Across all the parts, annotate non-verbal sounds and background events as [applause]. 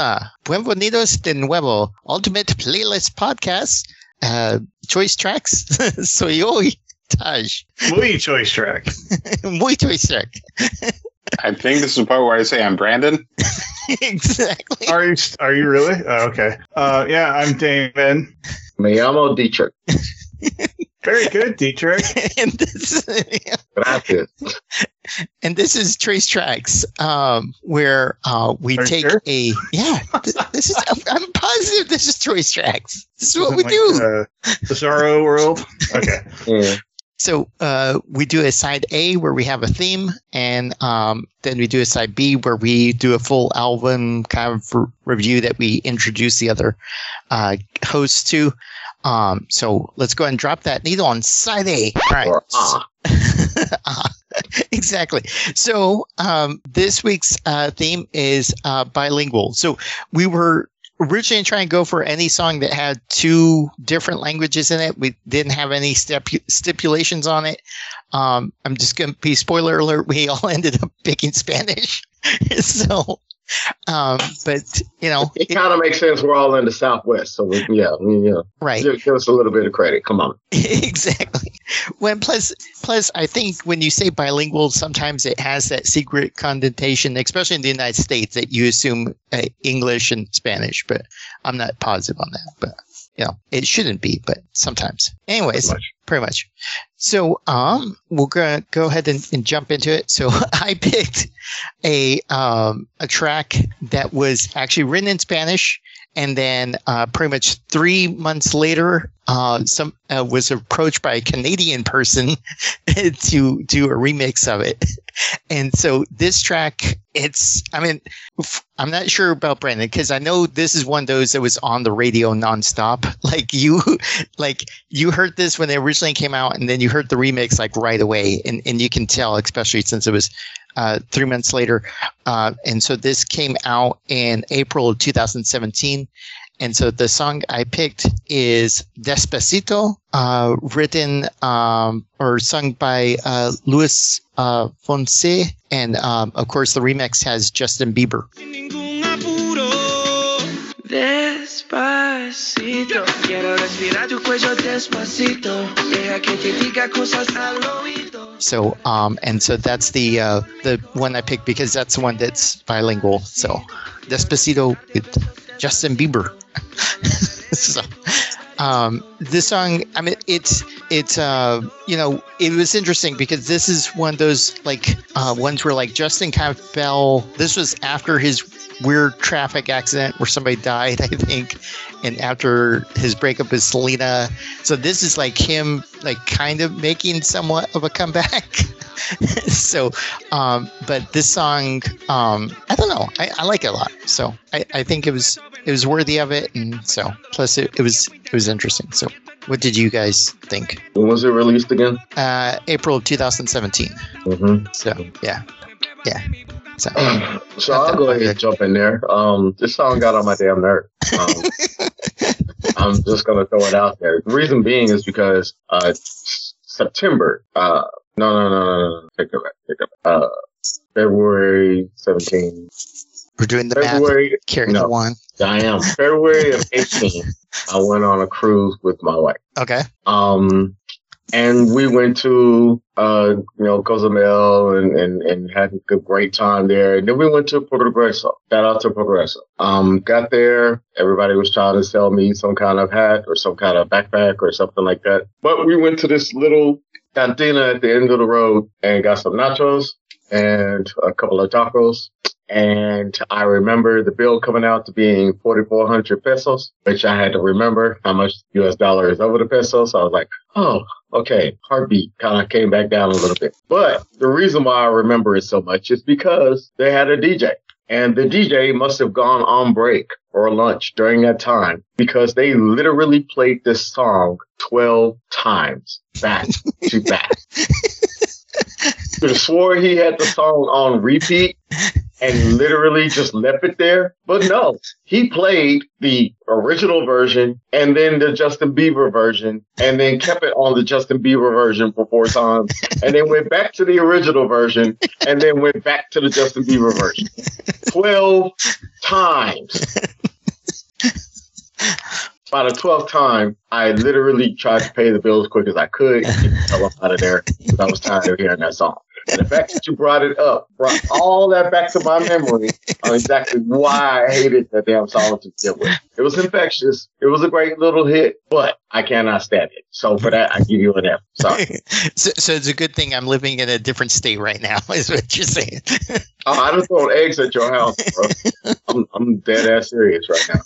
Hola, bienvenidos de nuevo. Ultimate Playlist Podcast. Uh, choice tracks. [laughs] Soy hoy, Taj. Muy choice track. [laughs] Muy choice track. I think this is the part where I say I'm Brandon. [laughs] exactly. Are you? Are you really? Oh, okay. Uh, yeah, I'm Damon. Me llamo Dietrich. Very good, Dietrich. [laughs] and this, [laughs] Gracias. and this is Trace Tracks, um, where uh, we Are take sure? a yeah. th- This is I'm, I'm positive this is Trace Tracks. This is what we Like, do. Uh, Bizarro world. Okay. Yeah. So uh, we do a side A where we have a theme, and um, then we do a side B where we do a full album kind of re- review that we introduce the other uh, hosts to. Um, so let's go ahead and drop that needle on side A. All right. Or. [laughs] Ah, exactly. So um, this week's uh, theme is uh, bilingual. So we were originally trying to go for any song that had two different languages in it. We didn't have any stip- stipulations on it. Um, I'm just going to be spoiler alert. We all [laughs] ended up picking Spanish. [laughs] so, um, but you know, It it- kind of makes sense. We're all in the Southwest, so we, yeah, yeah. right. Give, give us a little bit of credit. Come on. [laughs] exactly. When plus plus I think when you say bilingual, sometimes it has that secret connotation, especially in the United States, that you assume uh, English and Spanish. But I'm not positive on that. But you know, it shouldn't be, but sometimes. Anyways, Pretty much. pretty much. So um, we're gonna go ahead and, and jump into it. So [laughs] I picked a um a track that was actually written in Spanish, and then uh, pretty much three months later, uh, some uh, was approached by a Canadian person [laughs] to do a remix of it. [laughs] And so this track, it's I mean, I'm not sure about Brandon because I know this is one of those that was on the radio nonstop. [laughs] Like you, like you heard this when they originally came out, and then you heard the remix like right away, and and you can tell, especially since it was uh, three months later. Uh, and so this came out in April of 2017. And so the song I picked is Despacito, uh, written um, or sung by uh, Luis uh, Fonsi. And um, of course, the remix has Justin Bieber. Sin ningún apuro. Despacito, quiero respirar tu cuello despacito. Deja que te diga cosas al oído. So, um, and so that's the uh, the one I picked because that's the one that's bilingual. So, Despacito with Justin Bieber. [laughs] so, um, this song, I mean, it's it's uh, you know, it was interesting because this is one of those like uh, ones where like Justin kind of fell. This was after his weird traffic accident where somebody died, [laughs] I think, and after his breakup with Selena. So this is like him, like kind of making somewhat of a comeback. [laughs] so, um, but this song, um, I don't know, I, I like it a lot. So I, I think it was it was worthy of it, and so plus it, it was it was interesting. So, what did you guys think? When was it released again? Uh, April of 2017. Mm-hmm. So yeah, yeah. So [clears throat] So I'll go ahead and jump in there. Um, this song got on my damn nerve. Um, [laughs] I'm just gonna throw it out there. The reason being is because uh, September. Uh, no, no, no, no, no. Take it back. Take it back. Uh, February 17. we're doing the math. February. Carry no. the one. I am. February of 18. I went on a cruise with my wife. Okay. Um, and we went to, uh, you know, Cozumel and, and, and had a great time there. And then we went to Progreso. Shout out to Progreso. Um, got there. Everybody was trying to sell me some kind of hat or some kind of backpack or something like that. But we went to this little cantina at the end of the road and got some nachos and a couple of tacos. And I remember the bill coming out to being 4,400 pesos, which I had to remember how much US dollar is over the peso. So I was like, oh, okay. Heartbeat kind of came back down a little bit. But the reason why I remember it so much is because they had a DJ. And the DJ must have gone on break or lunch during that time because they literally played this song 12 times back to back. Could have swore he had the song on repeat and literally just left it there. But no, he played the original version and then the Justin Bieber version and then kept it on the Justin Bieber version for four times and then went back to the original version and then went back to the Justin Bieber version. 12 times. By the 12th time, I literally tried to pay the bill as quick as I could and get the hell out of there because I was tired of hearing that song. The fact that you brought it up brought all that back to my memory on exactly why I hated that damn song to begin with. It was infectious. It was a great little hit, but I cannot stand it. So for that, I give you an F. Sorry. [laughs] so, so it's a good thing I'm living in a different state right now, [laughs] is what you're saying. [laughs] Oh, I just throw eggs at your house, bro. I'm, I'm dead ass serious right now.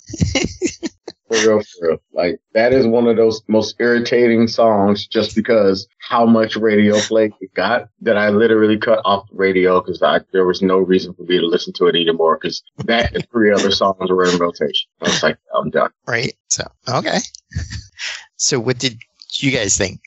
For real, for real. Like that is one of those most irritating songs just because how much radio play it got that I literally cut off the radio because there was no reason for me to listen to it anymore because that and three other songs were in rotation. I was like, I'm done. right. So, okay. [laughs] so, what did you guys think?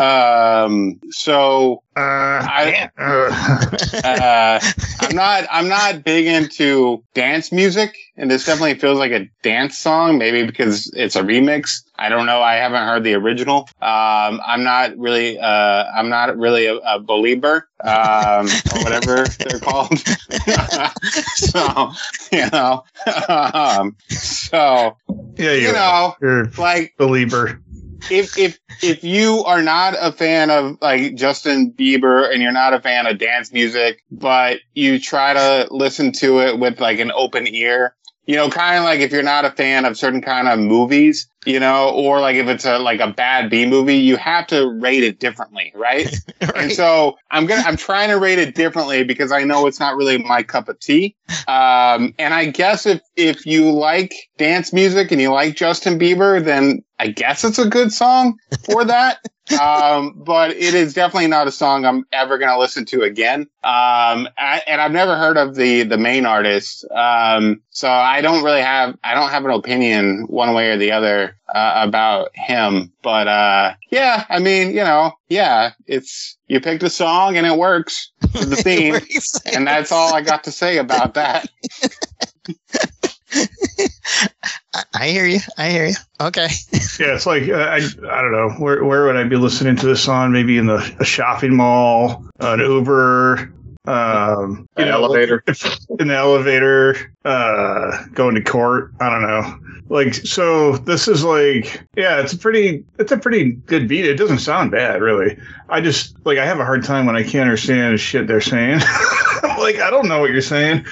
Um, so Uh, I- uh, [laughs] uh, I'm not I'm not big into dance music, and this definitely feels like a dance song. Maybe because it's a remix. I don't know. I haven't heard the original. Um, I'm not really uh, I'm not really a, a believer um, or whatever [laughs] they're called. [laughs] so you know, um, so yeah, you, you know, you're like believer. If if if you are not a fan of like Justin Bieber and you're not a fan of dance music, but you try to listen to it with like an open ear, you know, kind of like if you're not a fan of certain kind of movies, you know, or like if it's a like a bad B movie, you have to rate it differently, right? [laughs] And right. so I'm gonna I'm trying to rate it differently because I know it's not really my cup of tea. Um, and I guess if if you like dance music and you like Justin Bieber, then I guess it's a good song for [laughs] that. um, but it is definitely not a song I'm ever gonna listen to again. Um, I, and I've never heard of the the main artist. Um, so I don't really have I don't have an opinion one way or the other uh, about him. But uh, yeah, I mean, you know, yeah, it's you picked a song and it works for the [laughs] theme, and that's all I got to say about that. [laughs] [laughs] I, I hear you. I hear you. Okay. [laughs] Yeah, it's like uh, I I don't know where where would I be listening to this on? Maybe in the a shopping mall, an Uber, um, you An know, elevator. [laughs] in the elevator, uh, going to court. I don't know. Like so, this is like yeah, it's a pretty it's a pretty good beat. It doesn't sound bad really. I just like I have a hard time when I can't understand the shit they're saying. I'm like I don't know what you're saying.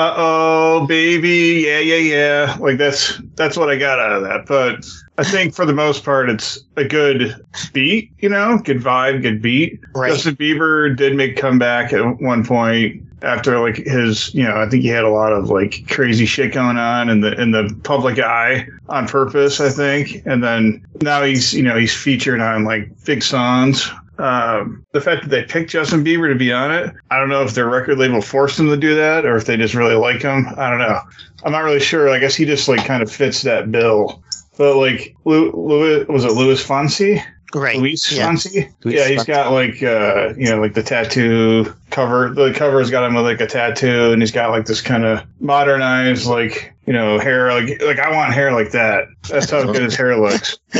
Uh oh, baby, yeah, yeah, yeah. Like that's that's what I got out of that. But I think for the most part, it's a good beat. You know, good vibe, good beat. Right. Justin Bieber did make comeback at one point after like his, you know, I think he had a lot of like crazy shit going on in the in the public eye on purpose. I think, and then now he's you know he's featured on like big songs. Um, the fact that they picked Justin Bieber to be on it, I don't know if their record label forced him to do that or if they just really like him. I don't know. I'm not really sure. I guess he just like kind of fits that bill. But like Louis, Louis was it Louis Fonsi? Right. Luis Yeah. Fonsi? Luis yeah, he's Fonsi. got like uh you know like the tattoo cover. The cover's got him with like a tattoo, and he's got like this kind of modernized like you know hair. Like like I want hair like that. That's how good his hair looks. [laughs]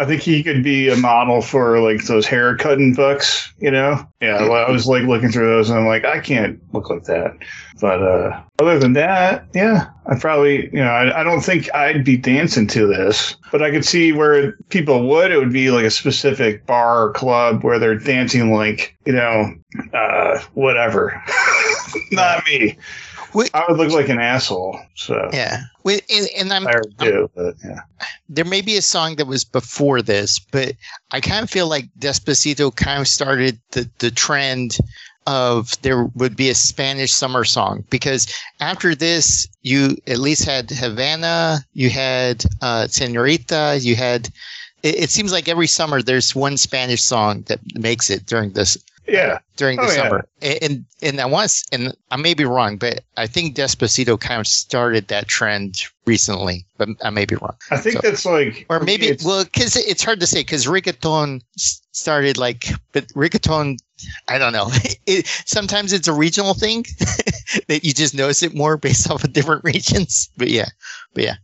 I think he could be a model for like those hair cutting books. You know? Yeah. I was like looking through those, and I'm like, I can't look like that. But uh other than that, yeah, I probably, you know, I, I don't think I'd be dancing to this, but I could see where people would. It would be like a specific bar or club where they're dancing like, you know, uh, whatever. [laughs] Not me. Wait. I would look like an asshole. So Yeah. Wait, and, and I'm I do, but yeah. there may be a song that was before this, but I kind of feel like Despacito kind of started the, the trend of there would be a Spanish summer song because after this, you at least had Havana, you had uh, Senorita, you had. It seems like every summer there's one Spanish song that makes it during this Yeah. Uh, during the Oh, summer. A- And and I once and I may be wrong, but I think Despacito kind of started that trend recently, but I may be wrong. I think So- that's like Or maybe, well, because it's hard to say, because reggaeton started like, but reggaeton, I don't know. [laughs] It, sometimes it's a regional thing [laughs] that you just notice it more based [laughs] off of different regions. But yeah,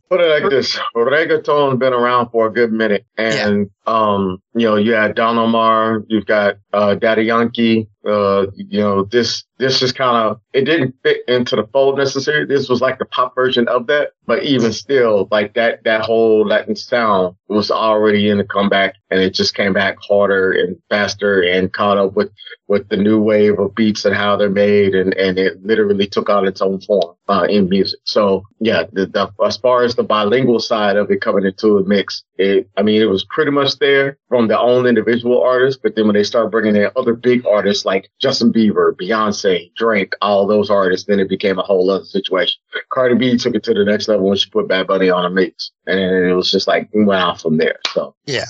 Put it like this: reggaeton been around for a good minute, and um, you know, you had Don Omar, you've got uh, Daddy Yankee. Uh, you know, this this is kind of it didn't fit into the fold necessarily. This was like the pop version of that, but even still, like that that whole Latin sound was already in the comeback, and it just came back harder and faster and caught up with with the new wave of beats and how they're made, and and it literally took on its own form uh, in music. So yeah, the, the, as far as the bilingual side of it coming into a mix, it I mean it was pretty much there from their own individual artists, but then when they start bringing in other big artists like Justin Bieber, Beyonce, Drake, all those artists, then it became a whole other situation. Cardi B took it to the next level when she put Bad Bunny on a mix, and it was just like we went off from there. So Yeah.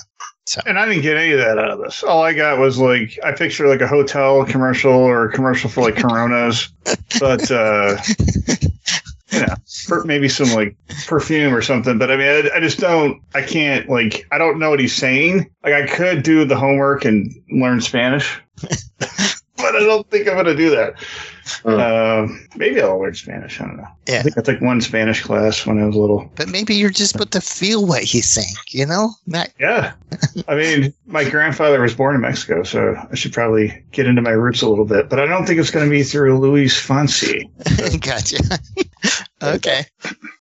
So. And I didn't get any of that out of this. All I got was like I picture like a hotel commercial or a commercial for like Coronas, but uh, [laughs] you know, maybe some like perfume or something. But I mean, I, I just don't. I can't like. I don't know what he's saying. Like I could do the homework and learn Spanish, [laughs] but I don't think I'm gonna do that. Uh, maybe I'll learn Spanish. I don't know. Yeah. I think I took one Spanish class when I was little. But maybe you're just supposed to feel what he's saying, you know? Not Yeah. I mean, my grandfather was born in Mexico, so I should probably get into my roots a little bit. But I don't think it's going to be through Luis Fonsi. [laughs] gotcha. [laughs] okay.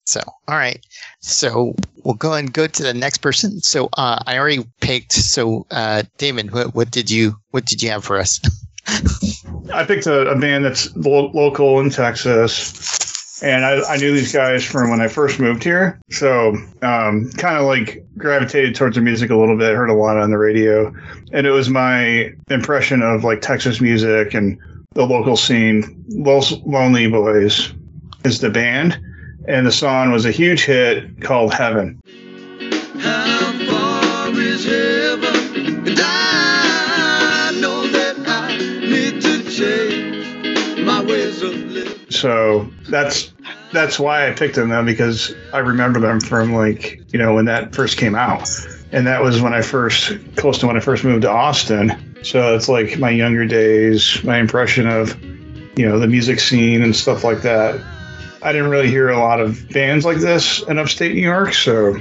So, all right. So we'll go and go to the next person. So uh, I already picked. So uh, Damon, what, what did you what did you have for us? [laughs] I picked a, a band that's lo- local in Texas, and I, I knew these guys from when I first moved here. So, um, kind of like gravitated towards their music a little bit, heard a lot on the radio, and it was my impression of like Texas music and the local scene. Los Lonely Boys is the band, and the song was a huge hit called Heaven. So that's that's why I picked them though because I remember them from like you know when that first came out, and that was when I first close to when I first moved to Austin. So it's like my younger days, my impression of you know the music scene and stuff like that. I didn't really hear a lot of bands like this in upstate New York, so.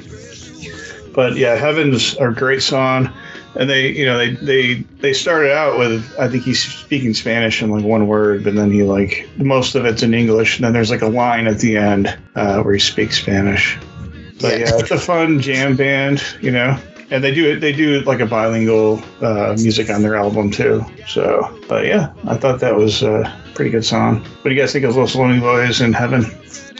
But yeah, Heaven's a great song and they you know they they they started out with i think he's speaking spanish in like one word but then he like most of it's in english and then there's like a line at the end uh, where he speaks spanish but Yeah. yeah. it's a fun jam band you know and they do it they do like a bilingual uh, music on their album too so but yeah i thought that was a pretty good song what do you guys think of los lonely boys in heaven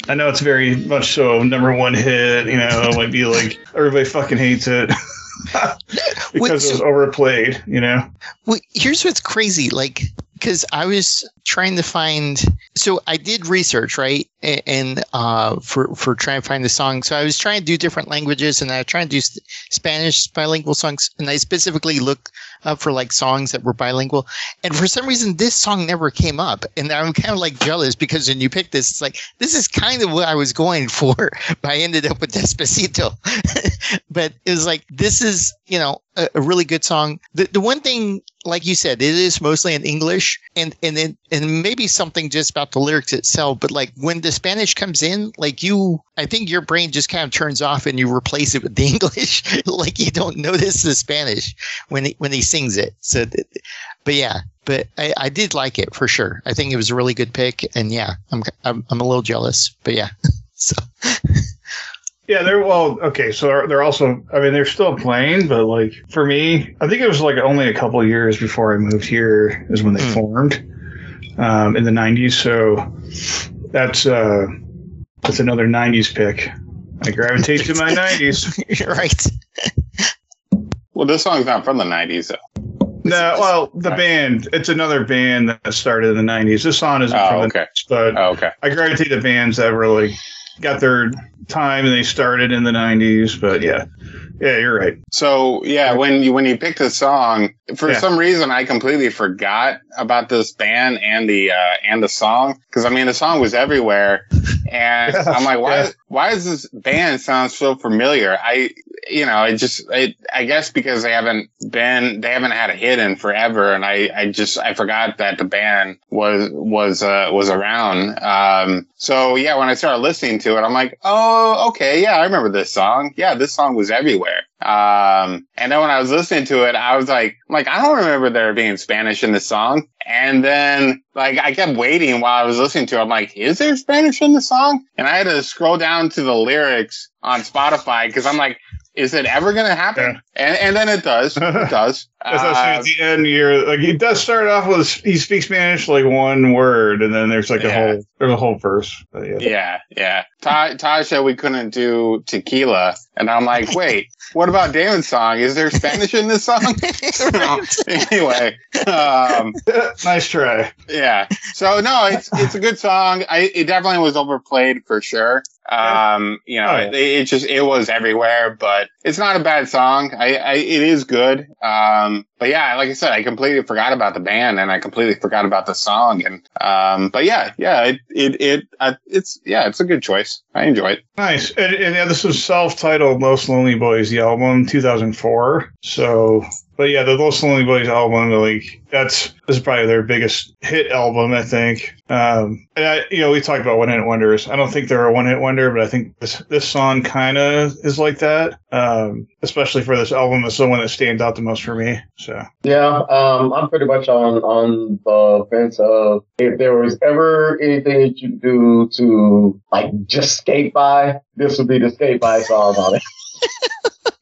I know it's very much so number one hit. You know, it might be like everybody fucking hates it [laughs] [laughs] because it was overplayed. You know, Well, here's what's crazy, like because I was trying to find. So I did research, right, and uh, for for trying to find the song. So I was trying to do different languages, and I was trying to do Spanish bilingual songs, and I specifically look up for like songs that were bilingual. And for some reason, this song never came up, and I'm kind of like jealous because when you pick this, it's like this is kind of what I was going [laughs] for, but I ended up with Despacito. [laughs] but it was like this is you know a, a really good song. The the one thing, like you said, it is mostly in English, and and then and maybe something just about the lyrics itself. But like when the Spanish comes in, like you, I think your brain just kind of turns off and you replace it with the [laughs] English. like you don't notice the Spanish when he, when he sings it. So, but yeah. But I, I did like it for sure. I think it was a really good pick, and yeah, I'm I'm, I'm a little jealous, but yeah. [laughs] so yeah, they're well. Okay, so they're, they're also. I mean, they're still playing, but like for me, I think it was like only a couple of years before I moved here is when they Hmm. formed um, in the '90s. So that's uh, that's another '90s pick. I gravitate to my [laughs] '90s. you're right. Well, this song's not from the 90s, though. No, well, the band. It's another band that started in the '90s. This song isn't Oh, from the okay. 90s, but Oh, okay. I gravitate to bands that really got their time and they started in the '90s. But yeah, yeah, you're right. So yeah, when you when you picked the song, for Yeah. some reason I completely forgot about this band and the uh, and the song because I mean the song was everywhere, and [laughs] Yeah, I'm like, why yeah. Why does this band sound so familiar? I you know, it just, it, I guess because they haven't been, they haven't had a hit in forever. And I, I just, I forgot that the band was, was, uh, was around. Um, so yeah, when I started listening to it, I'm like, oh, okay. Yeah. I remember this song. Yeah. This song was everywhere. Um, and then when I was listening to it, I was like, like, I don't remember there being Spanish in this song. And then like I kept waiting while I was listening to it. I'm like, is there Spanish in the song? And I had to scroll down to the lyrics on Spotify because I'm like, is it ever going to happen? And and then it does. It [laughs] does. That's what I'm saying, Uh, at the end, you're like he does start off with he speaks Spanish like one word, and then there's like a Yeah. whole there's a whole verse. But yeah. yeah, yeah. Taj, Taj said we couldn't do tequila, and I'm like, wait, what about Damon's song? Is there Spanish in this song? [laughs] [laughs] anyway, um, nice try. yeah. So no, it's it's a good song. I it definitely was overplayed for sure. Um, you know, Oh, yeah. it, it just it was everywhere, but it's not a bad song. I, I it is good. Um, but yeah, like I said, I completely forgot about the band and I completely forgot about the song. And um, but yeah, yeah, it it it uh, it's yeah, it's a good choice. I enjoy it. Nice. And, and yeah, this was self-titled "Los Lonely Boys, the album, 2004. So, but yeah, the Los Lonely Boys album, like that's this is probably their biggest hit album, I think. Um, and I, you know, we talked about one-hit wonders. I don't think they're a one-hit wonder, but I think this this song kind of is like that. Um, especially for this album, it's the one that stands out the most for me. So, Yeah, um, I'm pretty much on on the fence of if there was ever anything that you do to like just skate by, this would be the skate by song on it.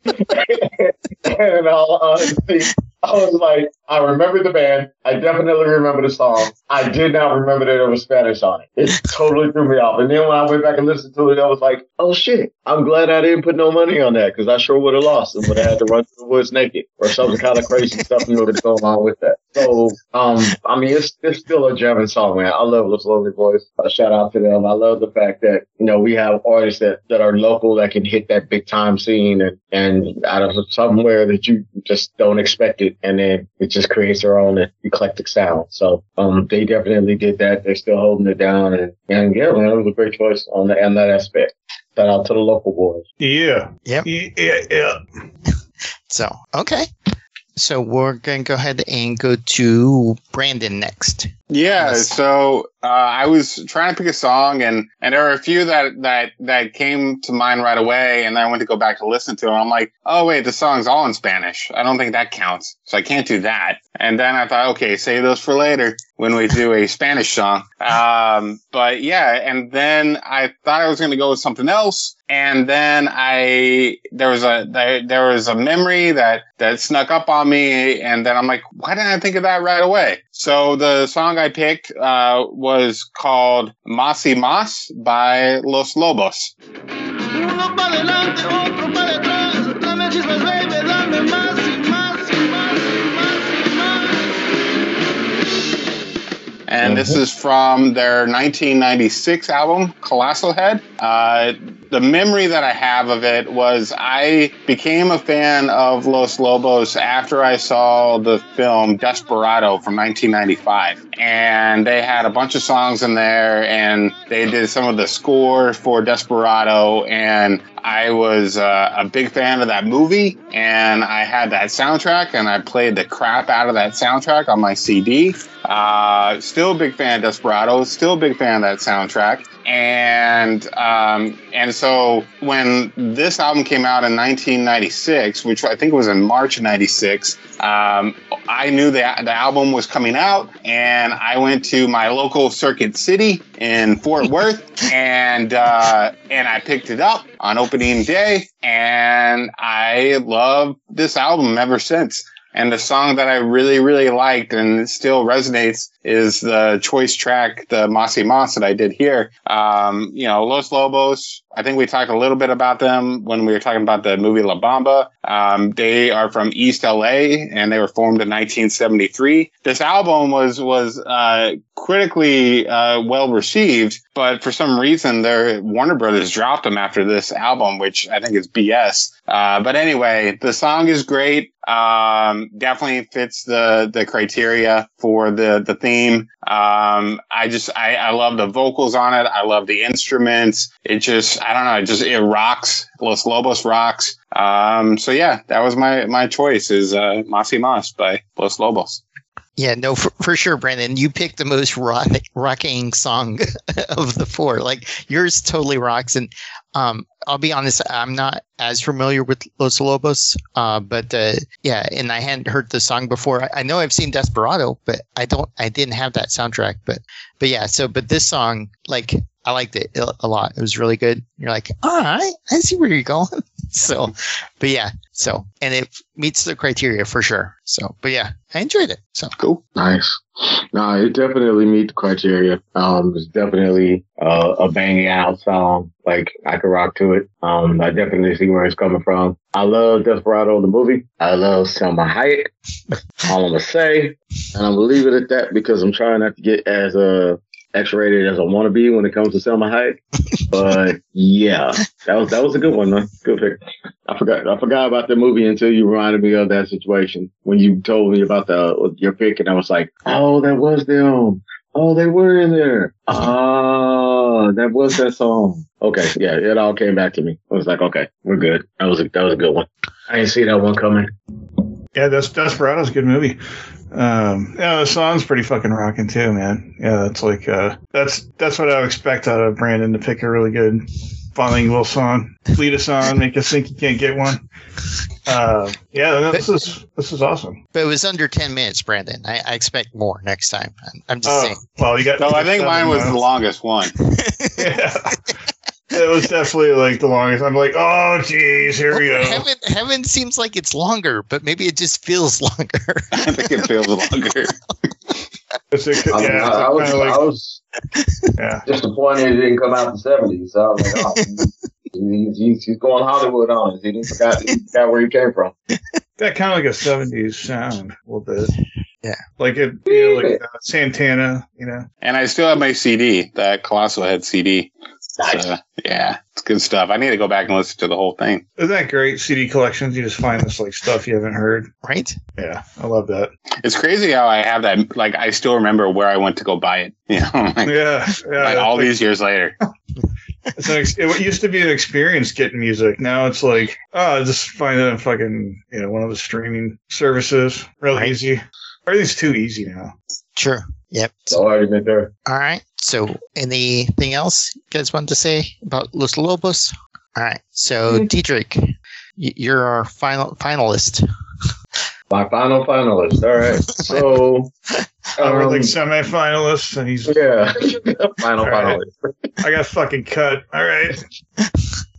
[laughs] [laughs] [laughs] and in all honesty, uh, I was like, I remember the band. I definitely remember the song. I did not remember that there was Spanish on it. It totally threw me off. And then when I went back and listened to it, I was like, oh shit, I'm glad I didn't put no money on that because I sure would have lost and would have had to run through the woods naked or something kind of crazy stuff you know to go along with that. So, um, I mean, it's, it's still a German song, man. I love Los Lonely Boys. Shout out to them. I love the fact that, you know, we have artists that, that are local that can hit that big time scene and, and out of somewhere that you just don't expect it. And then it just creates their own eclectic sound. So, um, they definitely did that. They're still holding it down. And, and yeah, man, it was a great choice on the, on that aspect. Shout out to the local boys. yeah. Yep. Yeah, yeah, yeah. [laughs] So, okay. So we're going to go ahead and go to Brandon next. Yeah, so uh, I was trying to pick a song, and and there were a few that that that came to mind right away, and I went to go back to listen to them. I'm like, oh wait, the song's all in Spanish. I don't think that counts, so I can't do that. And then I thought, okay, save those for later when we do a Spanish song. Um, but yeah, and then I thought I was going to go with something else, and then I there was a there, there was a memory that that snuck up on me, and then I'm like, why didn't I think of that right away? So the song I picked uh, was called "Mas y Mas" by Los Lobos. Uno pa' adelante, otro pa' detrás. Dame chispas, baby, dame más y más y más y más y más. and this is from their 1996 album Colossal Head. Uh, the memory that I have of it was I became a fan of Los Lobos after I saw the film Desperado from 1995, and they had a bunch of songs in there, and they did some of the score for Desperado, and I was uh, a big fan of that movie, and I had that soundtrack, and I played the crap out of that soundtrack on my CD. Uh, still a big fan of Desperado. Still a big fan of that soundtrack. And um, and so when this album came out in 1996, which I think was in March of '96, um, I knew that the album was coming out, and I went to my local Circuit City in Fort [laughs] Worth, and uh, and I picked it up on opening day, and I love this album ever since. And the song that I really, really liked and still resonates is the choice track, the Mas y Mas that I did here. Um, you know, Los Lobos, I think we talked a little bit about them when we were talking about the movie La Bamba. Um, they are from East LA and they were formed in 1973. This album was, was, uh, critically, uh, well received, but for some reason, their Warner Brothers dropped them after this album, which I think is BS. Uh, but anyway, the song is great. Um, definitely fits the the criteria for the the theme. Um, I just I, I love the vocals on it. I love the instruments. It just I don't know. It just it rocks. Los Lobos rocks. Um, so yeah, that was my my choice is uh, Mas y Mas by Los Lobos. Yeah, no, for, for sure, Brandon. You picked the most rock, rocking song [laughs] of the four. Like yours totally rocks. And um, I'll be honest, I'm not as familiar with Los Lobos. Uh, but uh, yeah, and I hadn't heard the song before. I, I know I've seen Desperado, but I don't. I didn't have that soundtrack. But but yeah, so but this song, like I liked it a lot. It was really good. You're like, all right, I see where you're going. [laughs] so, but yeah, so and it meets the criteria for sure. So, but yeah, I enjoyed it. So Cool. Nice. No, it definitely meet the criteria. Um, it's definitely uh, a banging out song. Like I could rock to it. Um, I definitely see where it's coming from. I love Desperado the movie. I love Salma Hayek. [laughs] All I'm gonna say, and I'm gonna leave it at that because I'm trying not to get as uh, X-rated as I want to be when it comes to Salma Hayek. [laughs] But yeah, that was that was a good one, man. Good pick. I forgot I forgot about the movie until you reminded me of that situation when you told me about the your pick, and I was like, oh, that was them. Oh, they were in there. Ah, that was that song. Okay, yeah, it all came back to me. I was like, okay, we're good. That was a that was a good one. I didn't see that one coming. Yeah, that's Desperado's a good movie. Um, yeah, the song's pretty fucking rocking too, man. Yeah, that's like uh, that's that's what I would expect out of Brandon to pick a really good bilingual song, lead us on, make us think you can't get one. Uh, yeah, no, this is this is awesome. but it was under ten minutes, Brandon. I, I expect more next time. I'm, I'm just Oh, saying. well, you got. No, I [laughs] think mine was the longest one. [laughs] Yeah. It was definitely like the longest. I'm like, oh, geez, here we go. Heaven, heaven seems like it's longer, but maybe it just feels [laughs] longer. I think it feels longer. [laughs] It's a, I, yeah, I, I was it's kind of I was yeah. [laughs] disappointed it didn't come out in the seventies. So I was like, oh, he's, he's, he's going Hollywood on us. He didn't forgot, he forgot where he came from. That kind of like a 70s sound a little bit. Yeah. Like it, you know, like uh, Santana, you know. And I still have my CD, that Colossal Head CD. So, yeah, it's good stuff. I need to go back and listen to the whole thing. Isn't that great? CD collections, you just find this like stuff you haven't heard. right? Yeah, I love that. It's crazy how I have that. Like, I still remember where I went to go buy it. [laughs] You know, like, Yeah, yeah. like all these years later. [laughs] [laughs] It's an ex- it used to be an experience getting music. Now it's like, oh, just find it on fucking, you know, one of the streaming services. Real Right. easy. Everything's too easy now. Sure. Yep. So argument there. All right. So, anything else you guys want to say about Los Lobos? All right. So, Mhm. Dietrich, you're our final finalist. My final finalist. All right. [laughs] So Uh, we're um, like semifinalists, and he's, yeah, [laughs] final All right. finalist. I got fucking cut. All right.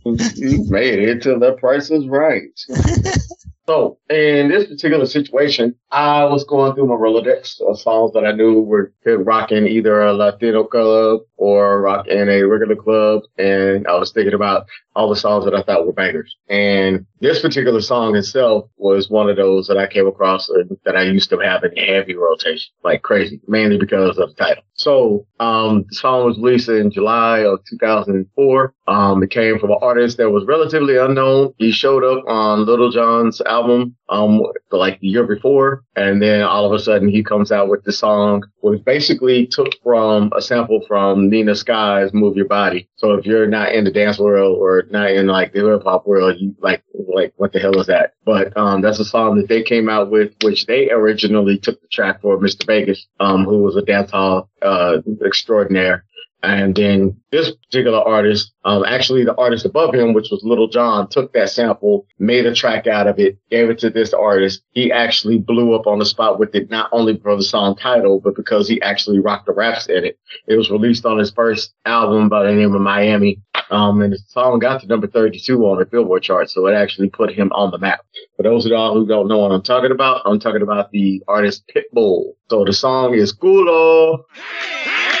You made it to the price is right. [laughs] so, in this particular situation, I was going through my Rolodex of songs that I knew were could rock in either a Latino club or rock in a regular club. And I was thinking about all the songs that I thought were bangers. And this particular song itself was one of those that I came across that I used to have in heavy rotation, like crazy, mainly because of the title. So, um, the song was released in July of 2004. Um, it came from an artist that was relatively unknown. He showed up on Lil Jon's album, um, like the year before. And then all of a sudden he comes out with the song, which basically took from a sample from Nina Sky's Move Your Body. So if you're not in the dance world or not in like the hip hop world, you like, like, what the hell is that? But, um, that's a song that they came out with, which they originally took the track for Mr. Vegas, um, who was a dancehall, uh, extraordinaire. And then this particular artist, um, actually the artist above him, which was Lil Jon, took that sample, made a track out of it, gave it to this artist. He actually blew up on the spot with it, not only for the song title, but because he actually rocked the raps in it. It was released on his first album by the name of Miami. Um, and the song got to number 32 on the Billboard chart. So it actually put him on the map. For those of y'all who don't know what I'm talking about, I'm talking about the artist Pitbull. So the song is Culo.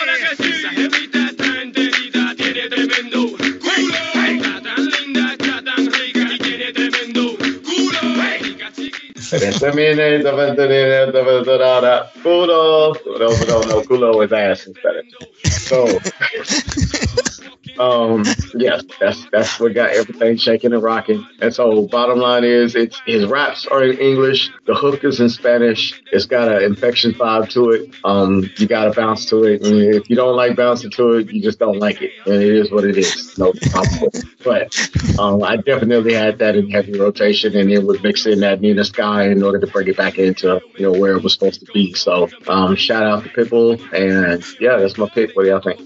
Ahora que chiquita. Culo. For those who don't know, Culo is ass instead of. So um, yes, that's that's what got everything shaking and rocking. And so, bottom line is, it's his raps are in English, the hook is in Spanish. It's got an infection vibe to it. Um, you got to bounce to it, and if you don't like bouncing to it, you just don't like it, and it is what it is. No problem. but um, I definitely had that in heavy rotation, and it was mixing that Nina Sky in order to bring it back into you know where it was supposed to be. So, um, shout out to Pitbull, and yeah, that's my pick. What do y'all think?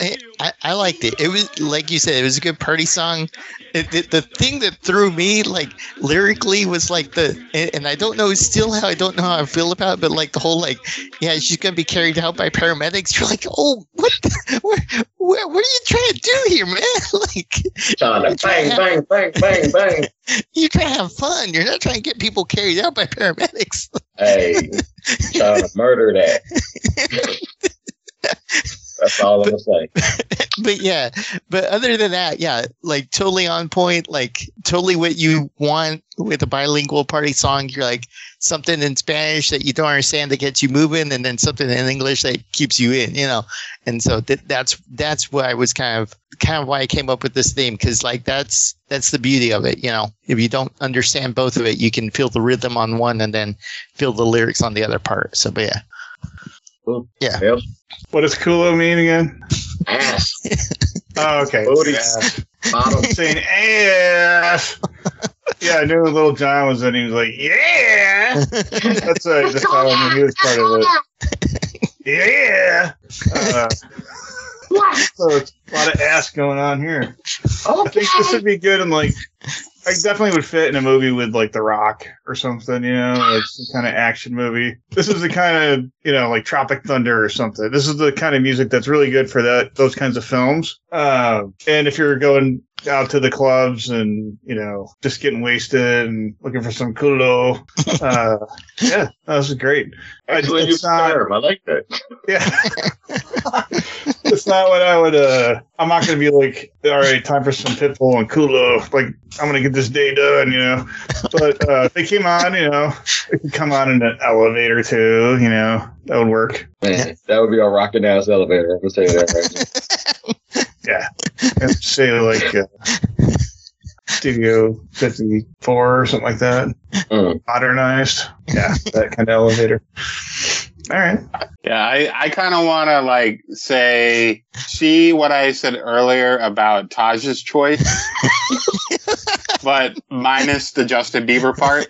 I, I, I liked it. It was like you said, it was a good party song. It, the, the thing that threw me, like lyrically, was like the, and, and I don't know still how I don't know how I feel about, it, but like the whole like, yeah, she's gonna be carried out by paramedics. [laughs] You're like, oh, what? The, where, where, what are you trying to do here, man? [laughs] like, Trying to bang, bang, bang, bang, bang. [laughs] you're trying to have fun. You're not trying to get people carried out by paramedics. Hey, trying to murder that. That's all I'm gonna say. [laughs] but yeah, but other than that, yeah, like totally on point, like totally what you want with a bilingual party song. You're like something in Spanish that you don't understand that gets you moving, and then something in English that keeps you in, you know. And so that that's that's why I was kind of kind of why I came up with this theme because like that's that's the beauty of it, you know. If you don't understand both of it, you can feel the rhythm on one and then feel the lyrics on the other part. So, but yeah, Cool. Yeah. Yep. What does Culo mean again? Ass. [laughs] Oh, okay. Booty. Ass. Bottom. [laughs] Saying ass. Yeah, I knew Lil Jon was in. He was like, "Yeah." That's uh, just how I knew he was part of it. Yeah. Uh, so it's a lot of ass going on here. I think this would be good in like. I definitely would fit in a movie with like The Rock or something, you know, like some kind of action movie. This is the kind of, you know, like Tropic Thunder or something. This is the kind of music that's really good for that those kinds of films. Uh, and if you're going out to the clubs and you know just getting wasted and looking for some culo, uh, [laughs] yeah, that was great. Excellent use It's not- term. I like that. yeah. [laughs] it's not what I would uh I'm not gonna be like, all right, time for some pitbull and culo. Like I'm gonna get this day done, you know. But uh if they came on, you know, it could come on in an elevator too, you know, that would work. Man, that would be a rocking ass elevator. I'm gonna tell you that right now. [laughs] Yeah. And say like uh, Studio fifty four or something like that. Mm. Modernized. Yeah, that kind of elevator. All right. Yeah, I, I kind of want to like say, see what I said earlier about Taj's choice, [laughs] but minus the Justin Bieber part.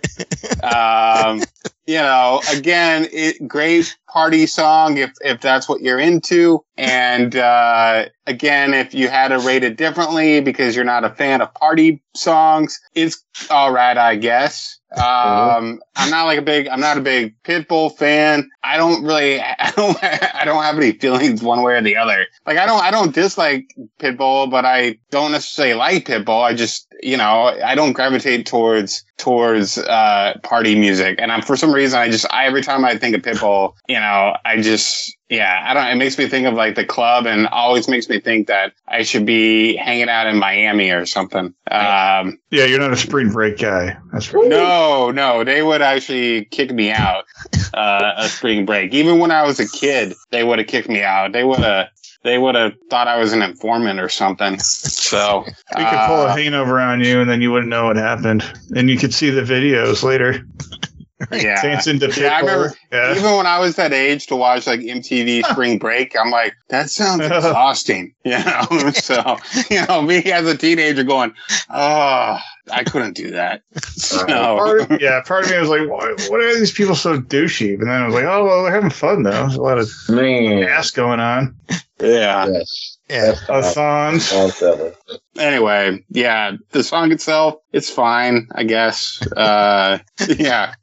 Um, you know, again, it, great party song if if that's what you're into, and uh, again, if you had to rate it differently because you're not a fan of party songs, it's all right, I guess. Um, I'm not like a big, I'm not a big Pitbull fan. I don't really, [laughs] I don't, I don't have any feelings one way or the other. Like I don't, I don't dislike Pitbull, but I don't necessarily like Pitbull. I just, you know, I don't gravitate towards, towards, uh, party music. And I'm, for some reason, I just, I, every time I think of Pitbull, you know, I just, yeah, I don't, it makes me think of like the club and always makes me think that I should be hanging out in Miami or something. Um, Yeah, you're not a spring break guy. That's right. no, no, they would actually kick me out uh, a spring break. Even when I was a kid, they would have kicked me out. They would have. They would have thought I was an informant or something. So [laughs] We could pull a uh, hangover on you, and then you wouldn't know what happened, and you could see the videos later. [laughs] [laughs] yeah. Dancing to Yeah, I remember- Yeah. Even when I was that age to watch like MTV [laughs] Spring Break, I'm like, that sounds [laughs] exhausting. You know, so you know, me as a teenager going, oh, I couldn't do that. So uh, Part of, yeah, part of me was like, why, what are these people so douchey? But then I was like, oh, well, they're having fun, though. There's a lot of Man. ass going on. yeah. Yes. Yeah. That's A the thongs. all seven. anyway, yeah, the song itself, it's fine, I guess. Uh, [laughs] yeah.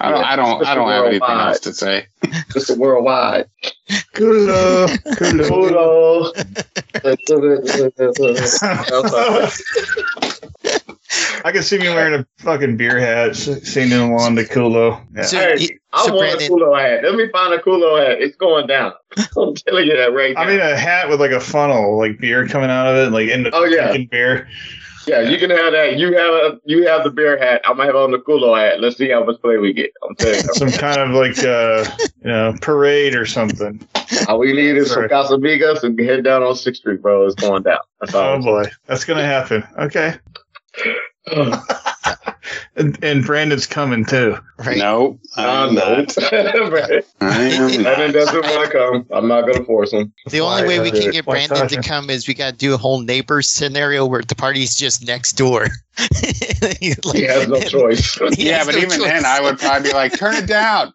I don't, I don't, I don't have anything else to say. Just a worldwide. Culo. Culo. Kudos. I can see me wearing a fucking beer hat, s- singing along to Culo. Yeah. So, Hey, you- I so want a Brandon, Culo hat. Let me find a Culo hat. It's going down. [laughs] I'm telling you that right now. I mean, a hat with like a funnel, like beer coming out of it, like in the Oh, yeah. drinking beer. Yeah, you can have that. You have a, you have the beer hat. I'm gonna have on the culo hat. Let's see how much play we get. I'm telling you. [laughs] Some kind of like uh, you know parade or something. All we need is some Right. Casamigos and head down on Sixth Street, bro. It's going down. That's all. Oh boy, that's gonna happen. Okay, [laughs] and, and Brandon's coming too. Right. No, [laughs] I I'm know. not. Brandon not. doesn't want to come. I'm not gonna force him. The only Why, way we uh, can get why Brandon to come is we got to do a whole neighbor scenario where the party's just next door. [laughs] He has no choice. Yeah, but no even choice. then, I would probably be like, "Turn it down."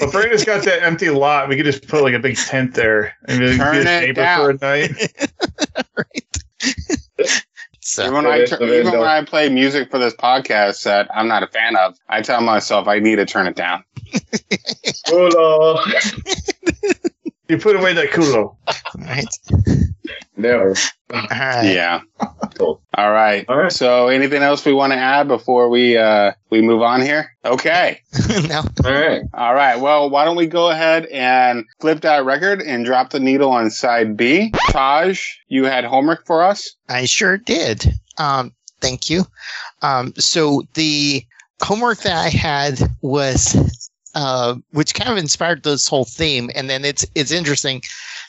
Well, Brandon's got that empty lot. We could just put like a big tent there and be, be Turn his it neighbor down. for a night. So, Even when I Yes, even when I play music for this podcast that I'm not a fan of, I tell myself I need to turn it down. Culo. [laughs] You put away that culo. right. Never. All right. Yeah. Cool. All right. All right. So, anything else we want to add before we uh we move on here? Okay. [laughs] no. All right. All right. Well, why don't we go ahead and flip that record and drop the needle on side B? Taj, you had homework for us. I sure did. Um, thank you. Um, so the homework that I had was, uh, which kind of inspired this whole theme, and then it's it's interesting.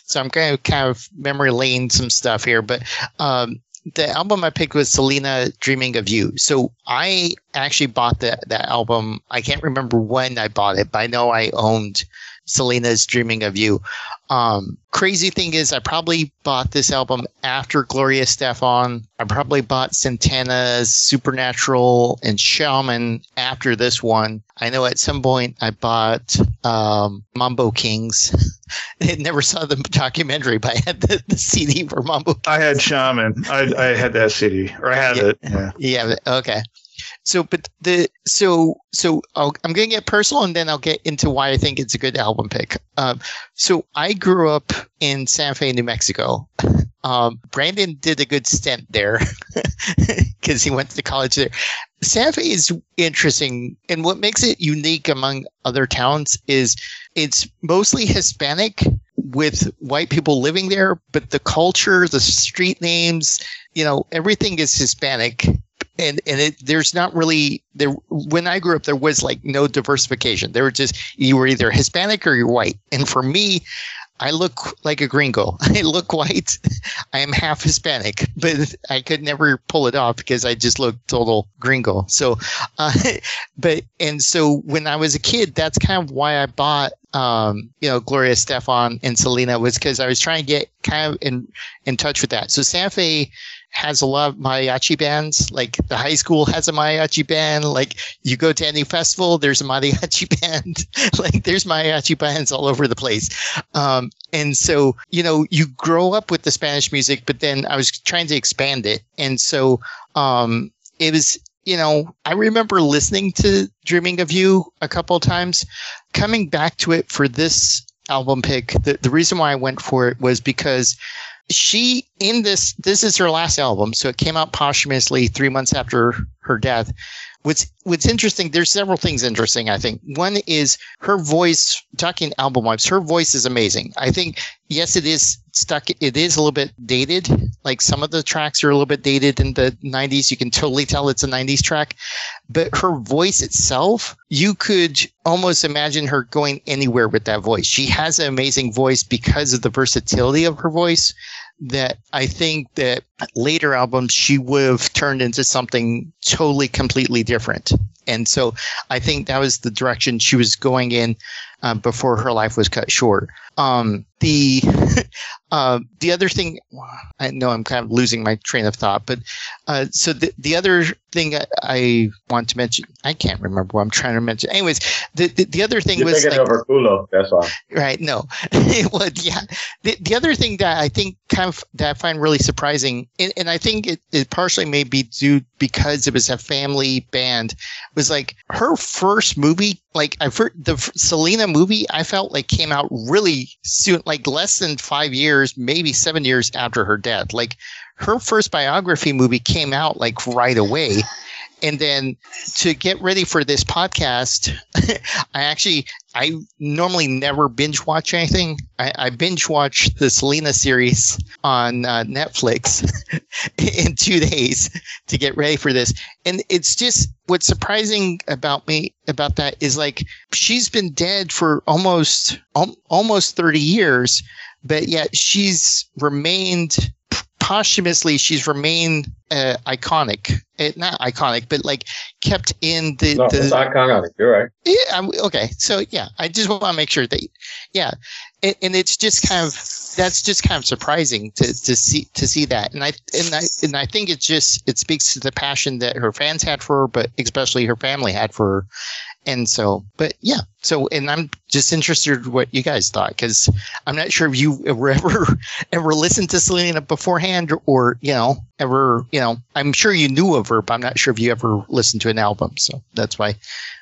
So I'm going to kind of memory lane some stuff here, but um, the album I picked was Selena "Dreaming of You." So I actually bought that that album. I can't remember when I bought it, but I know I owned Selena's "Dreaming of You." Um, crazy thing is, I probably bought this album after Gloria Estefan. I probably bought Santana's Supernatural and Shaman after this one. I know at some point I bought um, Mambo Kings. [laughs] I never saw the documentary, but I had the, the CD for Mambo Kings. I had Shaman. I, I had that CD, or I had Yeah. it. Yeah. Yeah. Okay. So, but the so so I'll, I'm going to get personal, and then I'll get into why I think it's a good album pick. Um, so I grew up in Santa Fe, New Mexico. Um, Brandon did a good stint there [laughs] because he went to college there. Santa Fe is interesting, and what makes it unique among other towns is it's mostly Hispanic with white people living there, but the culture, the street names, you know, everything is Hispanic. And and it there's not really there when I grew up there was like no diversification. There were just you were either Hispanic or you're white. And for me, I look like a gringo. [laughs] I look white. I am half Hispanic, [laughs] but I could never pull it off because I just look total gringo. So, [laughs] uh, but and so when I was a kid, that's kind of why I bought, um, you know, Gloria Estefan and Selena was because I was trying to get kind of in in touch with that. So Santa Fe has a lot of mariachi bands. Like the high school has a mariachi band. Like you go to any festival, there's a mariachi [laughs] band. like there's mariachi bands all over the place. Um, and so, you know, you grow up with the Spanish music, but then I was trying to expand it. And so, um, it was, you know, I remember listening to Dreaming of You a couple of times, coming back to it for this album pick. The, the reason why I went for it was because she in this this is her last album so it came out posthumously three months after her death. What's what's interesting there's several things interesting i think. One is her voice talking album wise her voice is amazing. I think yes it is stuck it is a little bit dated. Like some of the tracks are a little bit dated in the 90s you can totally tell it's a 90s track. But her voice itself you could almost imagine her going anywhere with that voice. She has an amazing voice because of the versatility of her voice that I think that later albums she would have turned into something totally completely different. And so I think that was the direction she was going in uh, before her life was cut short. Um, the [laughs] uh, the other thing, I know I'm kind of losing my train of thought, but uh, so the the other thing I, I want to mention, I can't remember what I'm trying to mention. Anyways, the the, the other thing You're was like, of her. That's all. right no [laughs] well yeah the, the other thing that i think kind of that i find really surprising and, and i think it, it partially may be due because it was a family band. Was like her first movie like i heard the selena movie i felt like came out really soon like less than five years maybe seven years after her death. Like her first biography movie came out like right away [laughs] and then to get ready for this podcast, [laughs] I actually I normally never binge watch anything. I, I binge watched the Selena series on uh, Netflix [laughs] in two days to get ready for this, and it's just what's surprising about me about that is like she's been dead for almost al- almost thirty years, but yet she's remained posthumously she's remained uh, iconic uh, not iconic but like kept in the, No, the it's iconic. You're right. yeah. I'm- Okay. So yeah, I just want to make sure that, yeah, and, and it's just kind of that's just kind of surprising to, to see to see that, and I and I and I think it just it speaks to the passion that her fans had for her, but especially her family had for her, and so but yeah. So and I'm just interested what you guys thought because I'm not sure if you ever [laughs] ever ever listened to Selena beforehand or you know ever you know I'm sure you knew of her, but I'm not sure if you ever listened to an album. So that's why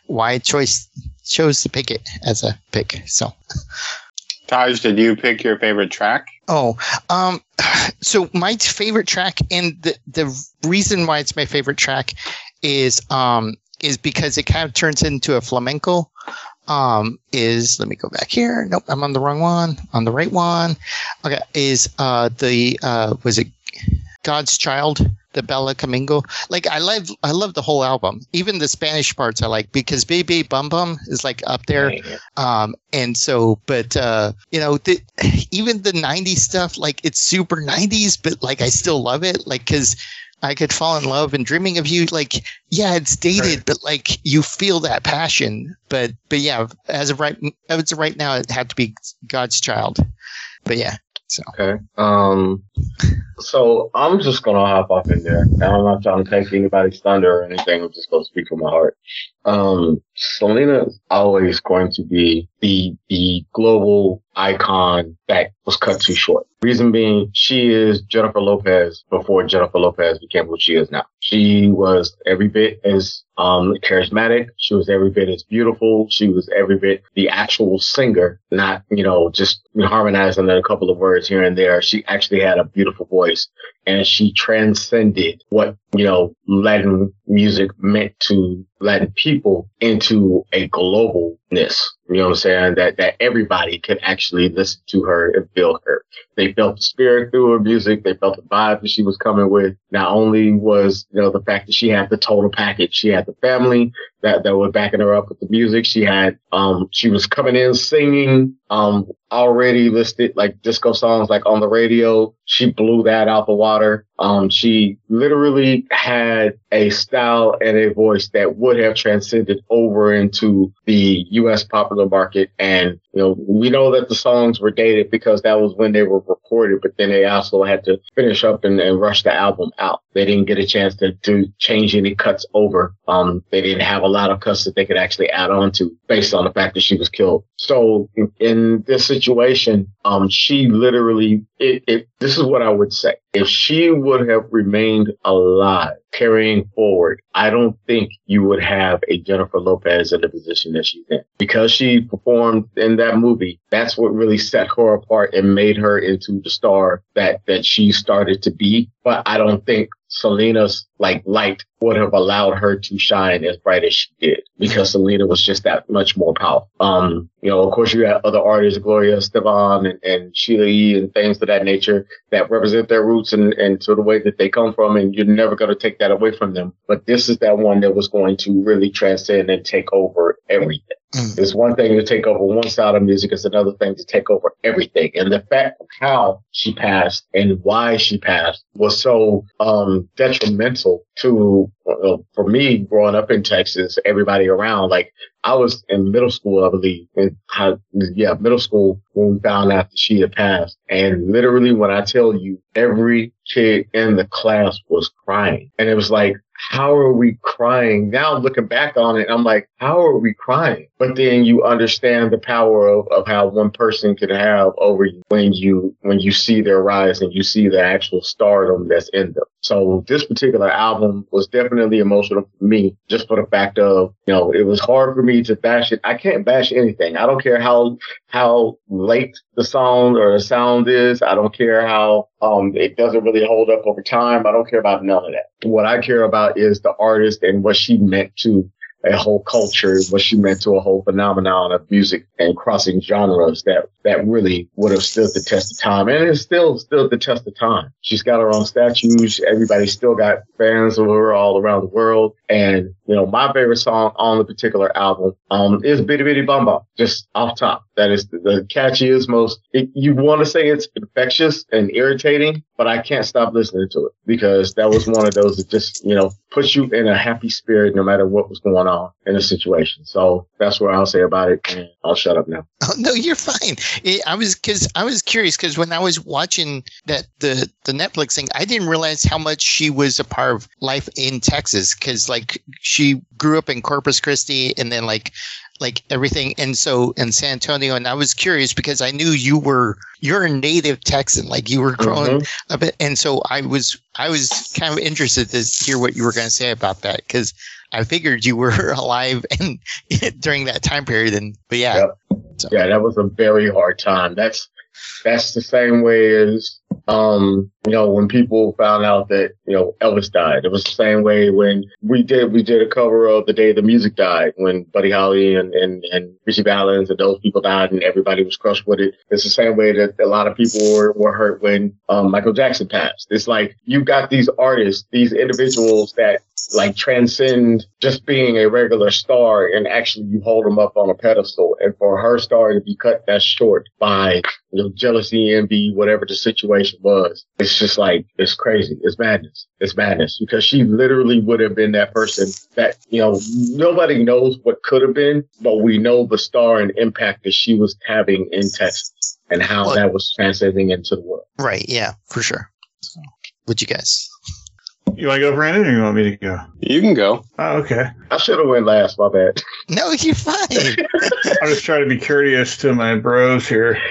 why I choice chose to pick it as a pick. So Taj, did you pick your favorite track? oh, um, [sighs] so my favorite track and the the reason why it's my favorite track is um is because it kind of turns into a flamenco. Um, is let me go back here. Nope, I'm on the wrong one. On the right one. Okay, is uh the uh was it God's Child? The Baila Conmigo. Like I love I love the whole album. Even the Spanish parts I like because Bidi Bom Bom is like up there. Um, and so, but uh, you know, the, [sighs] even the '90s stuff, like it's super '90s, but like I still love it, like because I could fall in love and dreaming of you. Like, yeah, it's dated, but like you feel that passion. But but yeah, as of right as of right now, it had to be God's Child. But yeah, so Okay. Um. So I'm just gonna hop up in there. And I'm not trying to take anybody's thunder or anything. I'm just gonna speak from my heart. Um, Selena is always going to be the the global icon that was cut too short. Reason being, she is Jennifer Lopez before Jennifer Lopez became what she is now. She was every bit as um charismatic. She was every bit as beautiful. She was every bit the actual singer, not you know just harmonizing a couple of words here and there. She actually had a beautiful voice, and she transcended what you know Latin music meant to Latin people into a globalness. You know what I'm saying? That that everybody could actually listen to her and feel her. They felt the spirit through her music. They felt the vibe that she was coming with. Not only was you know the fact that she had the total package, she had the family that that were backing her up with the music. She had um she was coming in singing um already listed like disco songs like on the radio. She blew that out the water. Um, she literally had a style and a voice that would have transcended over into the U.S. popular market. And, you know, we know that the songs were dated because that was when they were recorded, but then they also had to finish up and, and rush the album out. They didn't get a chance to, to change any cuts over. Um, they didn't have a lot of cuts that they could actually add on to based on the fact that she was killed. So in, this situation, um, she literally, it, it, this is what I would say. If she would have remained alive carrying forward, I don't think you would have a Jennifer Lopez in the position that she's in. Because she performed in that movie, that's what really set her apart and made her into the star that, that she started to be. But I don't think Selena's like light would have allowed her to shine as bright as she did because Selena was just that much more powerful. Um, you know, of course you have other artists, Gloria Estefan and, and Sheila E. and things of that nature that represent their roots and, and to the way that they come from. And you're never going to take that away from them. But this is that one that was going to really transcend and take over everything. Mm. It's one thing to take over one side of music. It's another thing to take over everything. And the fact of how she passed and why she passed was so um, detrimental to, Uh, for me, growing up in Texas, everybody around. Like I was in middle school, I believe, and I, yeah, middle school when we found out that she had passed. And literally, when I tell you, every kid in the class was crying, and it was like, how are we crying? Now looking back on it, I'm like, how are we crying? But then you understand the power of, of how one person can have over you when you when you see their rise and you see the actual stardom that's in them. So this particular album was definitely emotional for me, just for the fact of, you know, it was hard for me to bash it. I can't bash anything. I don't care how how late the song or the sound is. I don't care how um it doesn't really hold up over time. I don't care about none of that. What I care about is the artist and what she meant to a whole culture, what she meant to a whole phenomenon of music and crossing genres that that really would have stood the test of time, and it still stood the test of time. She's got her own statues. Everybody still got fans of her all around the world. And you know, my favorite song on the particular album um, is "Bidi Bidi Bom Bom," just off top. That is the, catchiest, most. It, you want to say it's infectious and irritating, but I can't stop listening to it because that was one of those that just you know puts you in a happy spirit no matter what was going on in the situation. So that's what I'll say about it. And I'll shut up now. [laughs] Oh, no, you're fine. I was because I was curious because when I was watching that the the Netflix thing, I didn't realize how much she was a part of life in Texas because like she grew up in Corpus Christi and then like like everything and so in San Antonio and I was curious because I knew you were you're a native Texan like you were growing Mhm. up and so I was I was kind of interested to hear what you were going to say about that because I figured you were [laughs] alive and [laughs] during that time period and but yeah Yep. So- Yeah, that was a very hard time. That's that's the same way as um, you know, when people found out that, you know, Elvis died. It was the same way when we did we did a cover of The Day the Music Died, when Buddy Holly and, and, and Ritchie Valens and those people died and everybody was crushed with it. It's the same way that a lot of people were, were hurt when um, Michael Jackson passed. It's like you got these artists, these individuals that like transcend just being a regular star and actually you hold them up on a pedestal. And for her star to be cut that short by you know jealousy envy whatever the situation was it's just like it's crazy. It's madness. It's madness. Because she literally would have been that person that you know nobody knows what could have been but we know the star and impact that she was having in texas and how Well- that was transcending into the world. Right. Yeah for sure. So would you guys You want to go, Brandon, or you want me to go? You can go. Oh, okay. i should have went last my bad [laughs] no you're fine [laughs] I'm just trying to be courteous to my bros here.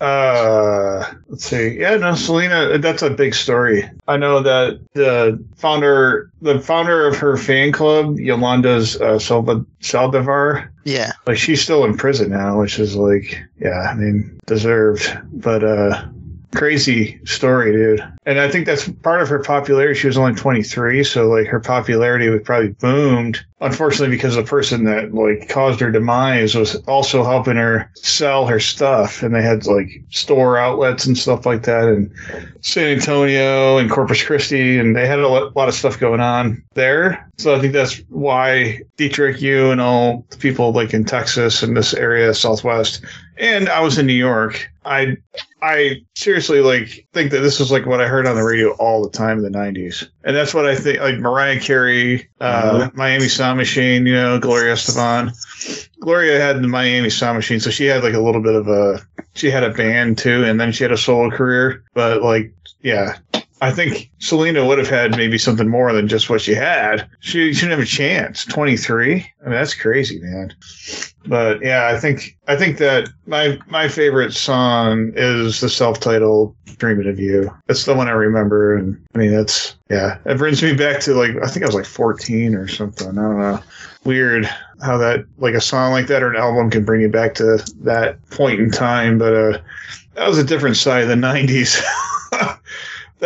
Uh, let's see. Yeah, no, Selena, that's a big story. I know that the founder, the founder of her fan club, Yolanda's uh, Salva, Saldivar, yeah like she's still in prison now, which is like, yeah, I mean, deserved, but uh, crazy story, dude. And I think that's part of her popularity. She was only 23, so like her popularity was probably boomed. Unfortunately, because the person that like caused her demise was also helping her sell her stuff, and they had like store outlets and stuff like that in San Antonio and Corpus Christi, and they had a lot of stuff going on there. So I think that's why Dietrich, you, and all the people like in Texas and this area, Southwest, and I was in New York. I I seriously like think that this is like what I heard on the radio all the time in the '90s, and that's what I think. Like Mariah Carey, uh, Miami Sound Machine, you know, Gloria Estefan. Gloria had the Miami Sound Machine, so she had like a little bit of a she had a band too, and then she had a solo career. But like, yeah, I think Selena would have had maybe something more than just what she had. She, didn't have a chance. Twenty three. I mean, that's crazy, man. But yeah, I think I think that my my favorite song is the self titled "Dreaming of You." That's the one I remember, and I mean that's yeah. It brings me back to like I think I was like fourteen or something. I don't know. Weird how that like a song like that or an album can bring you back to that point in time, but uh, that was a different side of the '90s. [laughs]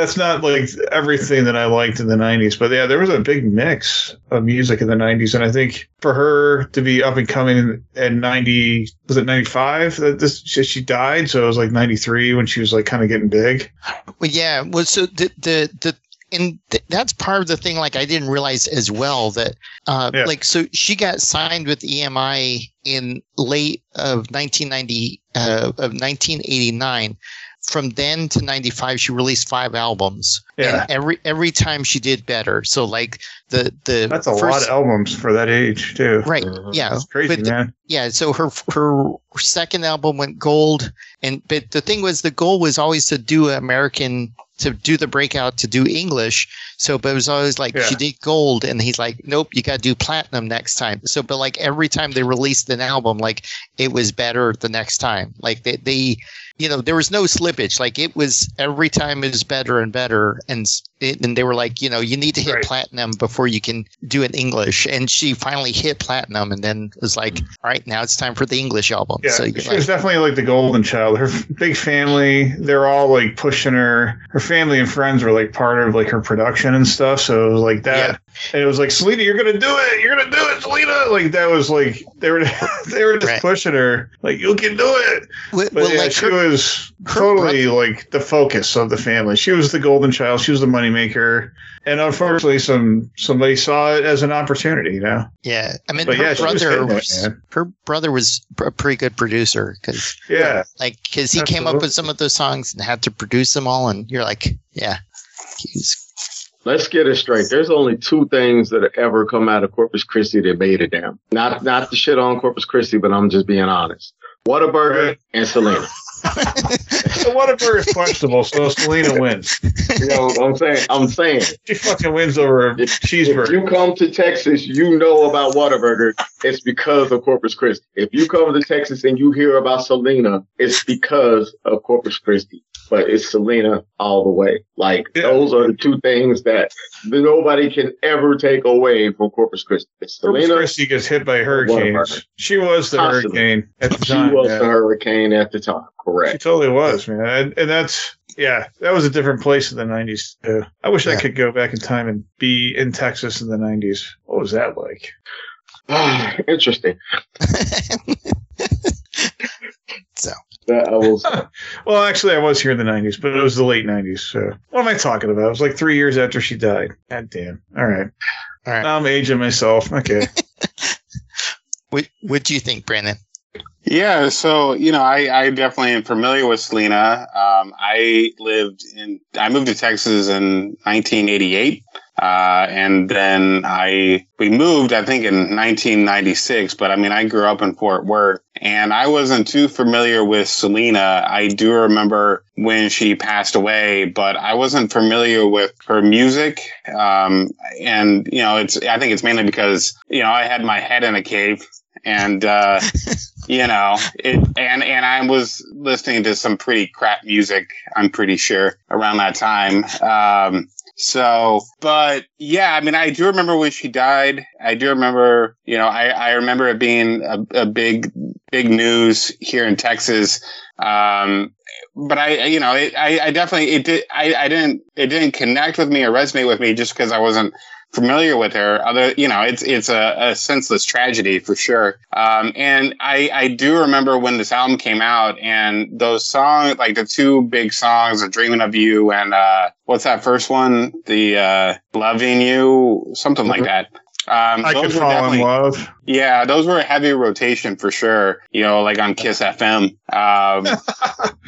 that's not like everything that I liked in the 90s, but yeah, there was a big mix of music in the 90s. And I think for her to be up and coming in 90, was it 95 that this, she, she died? So it was like 93 when she was like kind of getting big. Well, yeah. Well, so the the the and th- that's part of the thing. Like I didn't realize as well that, uh, Yeah. like so she got signed with EMI in late of 1990 uh, of 1989. From then to 95, she released five albums. Yeah. And every every time she did better. So like the the That's a lot of albums for that age, too. Right. Mhm. Yeah. That's crazy, But the- man. yeah so her her second album went gold and but the thing was the goal was always to do american to do the breakout to do English. So, but it was always like Yeah. she did gold, and he's like, nope, you got to do platinum next time. So, but like every time they released an album, like it was better the next time. Like they, they you know, there was no slippage. Like it was every time was better and better, and and they were like, you know, you need to hit Right. platinum before you can do it English. And she finally hit platinum, and then was like, mm. all right, now it's time for the English album. Yeah, so she you're was definitely like the golden child. Her big family, they're all like pushing her. Her family and friends were like part of like her production and stuff. So it was like that. And it was like, Selena, you're gonna do it. You're gonna do it, Selena. Like that was like they were [laughs] they were just Right. pushing her. Like you can do it. But well, yeah, like she her- was totally like the focus of the family. She was the golden child. She was the moneymaker. And unfortunately, some somebody saw it as an opportunity. You know. Yeah, I mean, But her yeah, she was brother it, was, her brother was a pretty good producer because Yeah. like because he came up with some of those songs and had to produce them all, and you're like, yeah, he's Let's get it straight. There's only two things that have ever come out of Corpus Christi that made it down. Not not the shit on Corpus Christi, but I'm just being honest. Whataburger Right. and Selena. So whatever is questionable. So Selena wins. You know what I'm saying? I'm saying. She fucking wins over a If, if cheeseburger. you come to Texas, you know about Whataburger. It's because of Corpus Christi. If you come to Texas and you hear about Selena, it's because of Corpus Christi. But it's Selena all the way. Like Yeah. those are the two things that nobody can ever take away from Corpus Christi. It's Corpus Selena. Christi gets hit by hurricanes. She was the Constantly. hurricane at the time. She was yeah. the hurricane at the time. She totally was, man. And, and that's yeah, that was a different place in the '90s too. I wish I could go back in time and be in Texas in the '90s. What was that like? [sighs] Interesting. [laughs] so That I will. [laughs] Well, actually, I was here in the '90s, but it was the late '90s. So what am I talking about? It was like three years after she died. God damn. All right. All right. Now I'm aging myself. Okay. what what do you think, Brandon? Yeah, so you know, I, I definitely am familiar with Selena. Um, I lived in, I moved to Texas in 1988, uh, and then I we moved, I think, in 1996. But I mean, I grew up in Fort Worth, and I wasn't too familiar with Selena. I do remember when she passed away, but I wasn't familiar with her music. Um, and you know, it's I think it's mainly because you know I had my head in a cave, and uh, [laughs] you know it and and i was listening to some pretty crap music i'm pretty sure around that time. Um so but yeah i mean i do remember when she died. I do remember you know i i remember it being a, a big big news here in texas. Um but I, you know, it, I, I definitely, it did, I, I didn't, it didn't connect with me or resonate with me just because I wasn't familiar with her. Other, you know, it's, it's a, a senseless tragedy for sure. Um, and I, I do remember when this album came out and those songs, like the two big songs, of Dreaming of You and, uh, what's that first one? The, uh, Loving You, something like that. Um, I could fall in love. Yeah, those were a heavy rotation for sure. You know, like on Kiss FM. Um,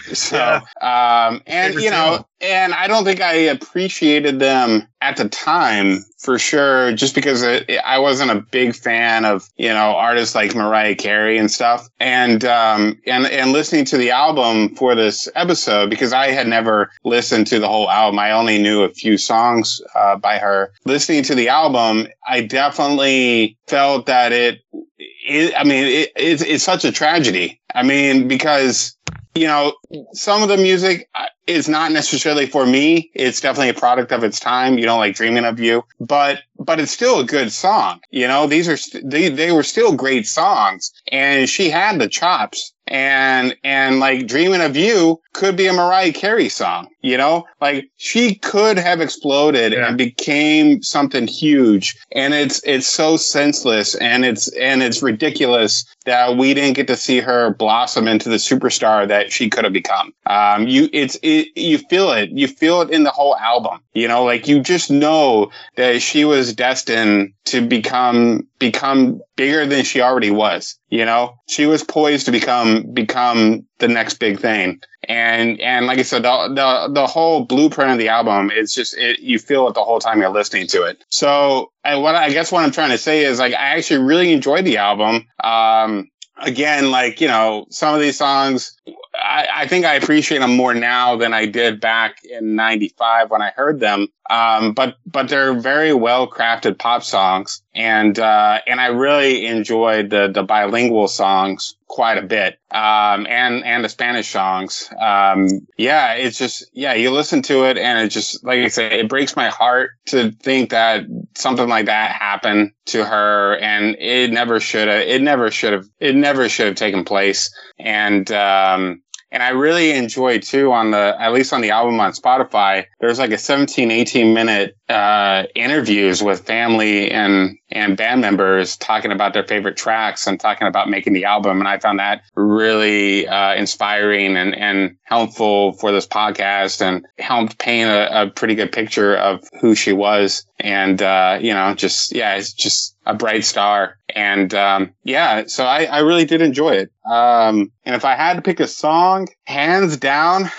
[laughs] so, um, and you know, and I don't think I appreciated them at the time for sure, just because it, I wasn't a big fan of you know artists like Mariah Carey and stuff. And um, and and listening to the album for this episode because I had never listened to the whole album. I only knew a few songs uh, by her. Listening to the album, I definitely felt that it. It I mean, it, it's it's such a tragedy. I mean, because you know, some of the music uh, is not necessarily for me. It's definitely a product of its time. You know, like Dreaming of You, but but it's still a good song. You know, these are st- they they were still great songs, and she had the chops. And and like Dreaming of You could be a Mariah Carey song. You know, like she could have exploded Yeah. and became something huge. And it's it's so senseless and it's and it's ridiculous that we didn't get to see her blossom into the superstar that she could have become. Um, you, it's, it, you feel it. You feel it in the whole album. You know, like you just know that she was destined to become, become bigger than she already was. You know, she was poised to become, become the next big thing. And, and like I said, the, the, the whole blueprint of the album is just, it, you feel it the whole time you're listening to it. So I, what I guess what I'm trying to say is like, I actually really enjoyed the album. Um, again, like, you know, some of these songs, I, I think I appreciate them more now than I did back in '95 when I heard them. Um, but but they're very well crafted pop songs, and uh, and I really enjoyed the the bilingual songs quite a bit, um, and and the Spanish songs. Um, yeah, it's just yeah, you listen to it, and it just like I say, it breaks my heart to think that something like that happened to her, and it never should have. It never should have. It never should have taken place, and um, and I really enjoy too on the, at least on the album on Spotify, there's like a 17, 18 minute, uh, interviews with family and, and band members talking about their favorite tracks and talking about making the album. And I found that really, uh, inspiring and, and helpful for this podcast and helped paint a, a pretty good picture of who she was. And, uh, you know, just, yeah, it's just a bright star. And, um, yeah, so I, I really did enjoy it. Um, and if I had to pick a song, hands down,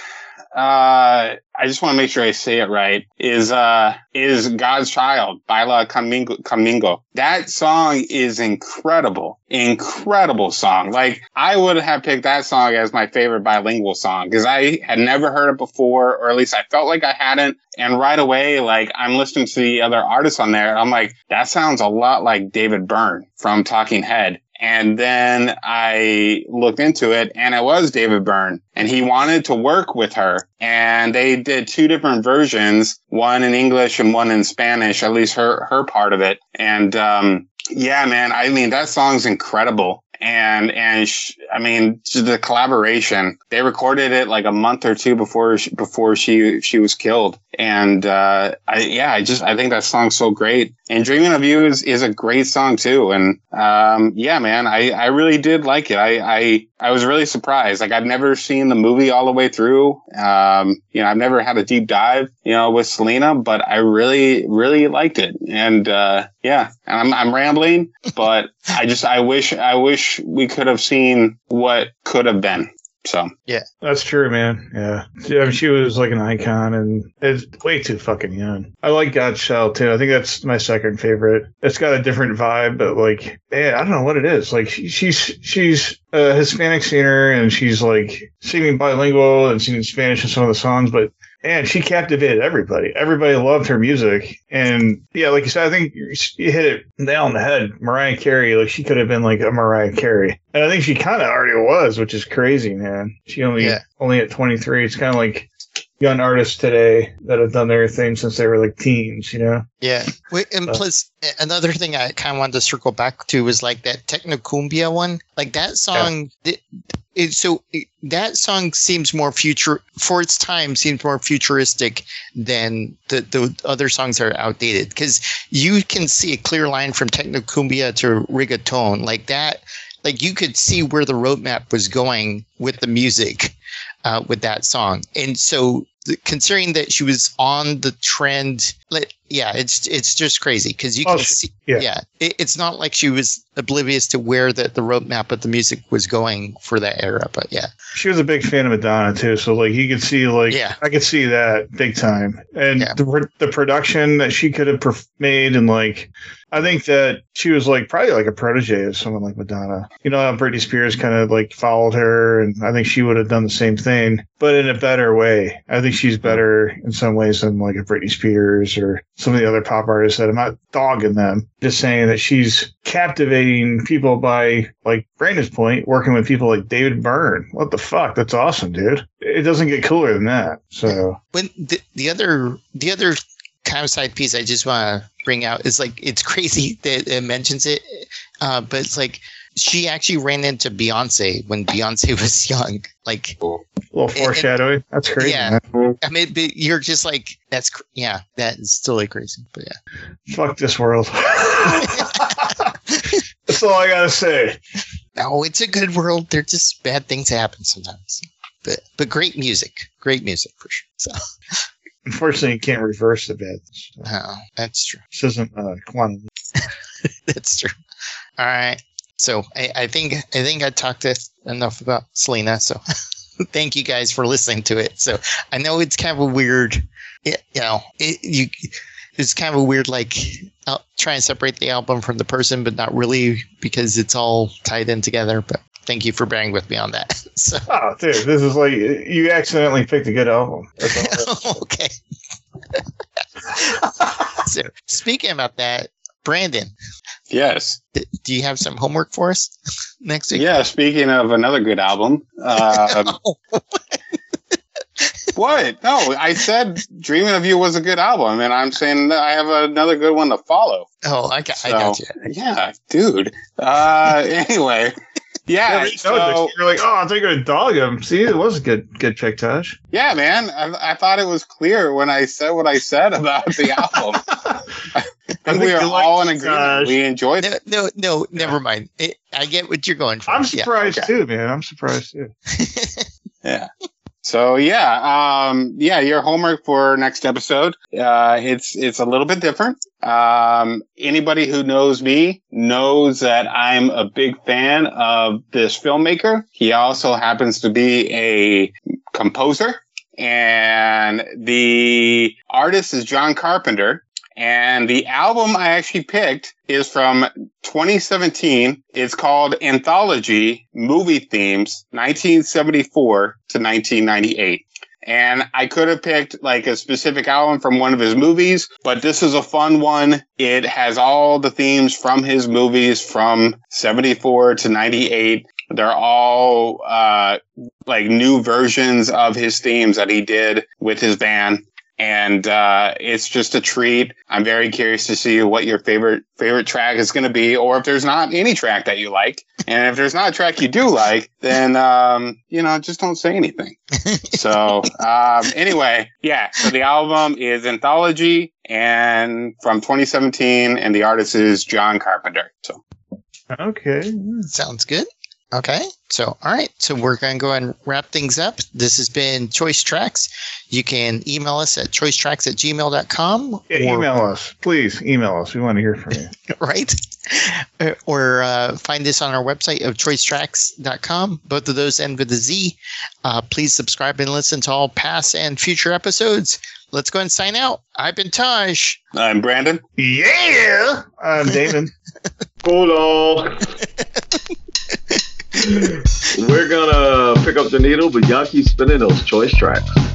uh, I just want to make sure I say it right. Is uh is God's Child by La Camingo, Conmigo. That song is incredible, incredible song. Like I would have picked that song as my favorite bilingual song because I had never heard it before, or at least I felt like I hadn't. And right away, like I'm listening to the other artists on there, I'm like, that sounds a lot like David Byrne from Talking Head. And then I looked into it and it was David Byrne and he wanted to work with her. And they did two different versions, one in English and one in Spanish, at least her, her part of it. And, um, yeah, man, I mean, that song's incredible and and I mean the collaboration. They recorded it like a month or two before she, before she she was killed, and uh, I yeah, I just I think that song's so great. And Dreaming of You is, is a great song too. And um, yeah, man, I, I really did like it. I, I I was really surprised. Like I've never seen the movie all the way through. Um, you know, I've never had a deep dive, you know, with Selena, but I really really liked it. And uh, yeah, and I'm I'm rambling, but I just I wish I wish we could have seen what could have been. So yeah, That's true, man. Yeah. yeah I mean, she was like an icon and it's way too fucking young. I like God's Child too. I think that's my second favorite. It's got a different vibe, but like, man, I don't know what it is. Like, she, she's, she's a Hispanic singer and she's like singing bilingual and singing Spanish in some of the songs, but and she captivated everybody. Everybody loved her music. And yeah, like you said, I think you hit it nail on the head. Mariah Carey, like she could have been like a Mariah Carey. And I think she kind of already was, which is crazy, man. She only, Yeah. only at 23. It's kind of like young artists today that have done their thing since they were like teens, you know? Yeah. Wait, and Uh, plus, another thing I kind of wanted to circle back to was like that Technocumbia one. Like that song, it, so that song seems more future for its time. Seems more futuristic than the the other songs are outdated because you can see a clear line from Technocumbia to reggaeton like that. Like you could see where the roadmap was going with the music, uh, with that song, and so considering that she was on the trend like yeah it's it's just crazy because you Oh, can she- see yeah. yeah, It, it's not like she was oblivious to where the, the roadmap of the music was going for that era but yeah She was a big fan of Madonna too. So like you could see like, Yeah. I could see that big time. And Yeah. the, the production that she could have made and like, I think that she was like probably like a protege of someone like Madonna. You know, how Britney Spears kind of like followed her, and I think she would have done the same thing, but in a better way. I think she's better in some ways than like a Britney Spears or some of the other pop artists that I'm not dogging them. Just saying that she's captivating people by like Brandon's point, working with people like David Byrne. What the fuck? That's awesome, dude. It doesn't get cooler than that. So when the, the other the other kind of side piece i just want to bring out is like it's [laughs] crazy that it mentions it uh, but it's like she actually ran into beyonce when beyonce [laughs] was young like a little foreshadowing. That's crazy. Yeah. man. i mean but you're just like that's cr- yeah that is totally crazy but yeah Fuck this world. [laughs] That's all I gotta say. No, it's a good world. There just bad things happen sometimes. But but great music. Great music for sure. So Unfortunately, you can't reverse the stuff. oh, that's true. This isn't uh, quantum. [laughs] That's true. All right. So I, I think I think I talked enough about Selena. So [laughs] thank you guys for listening to it. So I know it's kind of a weird, you know, it, you it's kind of a weird like I'll try and separate the album from the person, but not really because it's all tied in together. But thank you for bearing with me on that. [laughs] So Oh, dude, this is like you accidentally picked a good album. [laughs] Okay. [laughs] so speaking about that, Brandon, Yes. d- do you have some homework for us next week? Yeah. Speaking of another good album, um, what? No, I said "Dreaming of You" was a good album, and I'm saying that I have another good one to follow. Oh, I got, I got you. Yeah, dude. Uh, anyway, yeah. Yeah, So, you're like, oh, I think I dog him. See, it was a good good pick, Taj. yeah, man. I, I thought it was clear when I said what I said about the [laughs] album. I think we are like all in agreement. Taj. We enjoyed it. No, no, no, never mind. It, I get what you're going for. I'm Yeah. surprised okay. too, man. I'm surprised too. [laughs] Yeah. So yeah, um, yeah, your homework for next episode. Uh, it's it's a little bit different. Um, anybody who knows me knows that I'm a big fan of this filmmaker. He also happens to be a composer, and the artist is John Carpenter. And the album I actually picked is from 2017. It's called Anthology Movie Themes 1974 to 1998. And I could have picked like a specific album from one of his movies, but this is a fun one. It has all the themes from his movies from 74 to 98. They're all, uh, like new versions of his themes that he did with his band and uh, it's just a treat. I'm very curious to see what your favorite favorite track is going to be, or if there's not any track that you like, and if there's not a track you do like, then um, you know just don't say anything. [laughs] so um, anyway, yeah. So the album is Anthology, and from 2017, and the artist is John Carpenter. So Okay. Sounds good. Okay. So, all right. So, we're going to go ahead and wrap things up. This has been Choice Trackz. You can email us at choicetrackz at gmail.com. Yeah, or, email us, please. Email us. We want to hear from you. [laughs] Right. Uh, Or uh, find us on our website of choicetrackz.com. Both of those end with a Z. Uh, please subscribe and listen to all past and future episodes. Let's go ahead and sign out. I've been Taj. I'm Brandon. Yeah. I'm Damon. Hold on. We're gonna pick up the needle, but y'all keep spinning those choice tracks.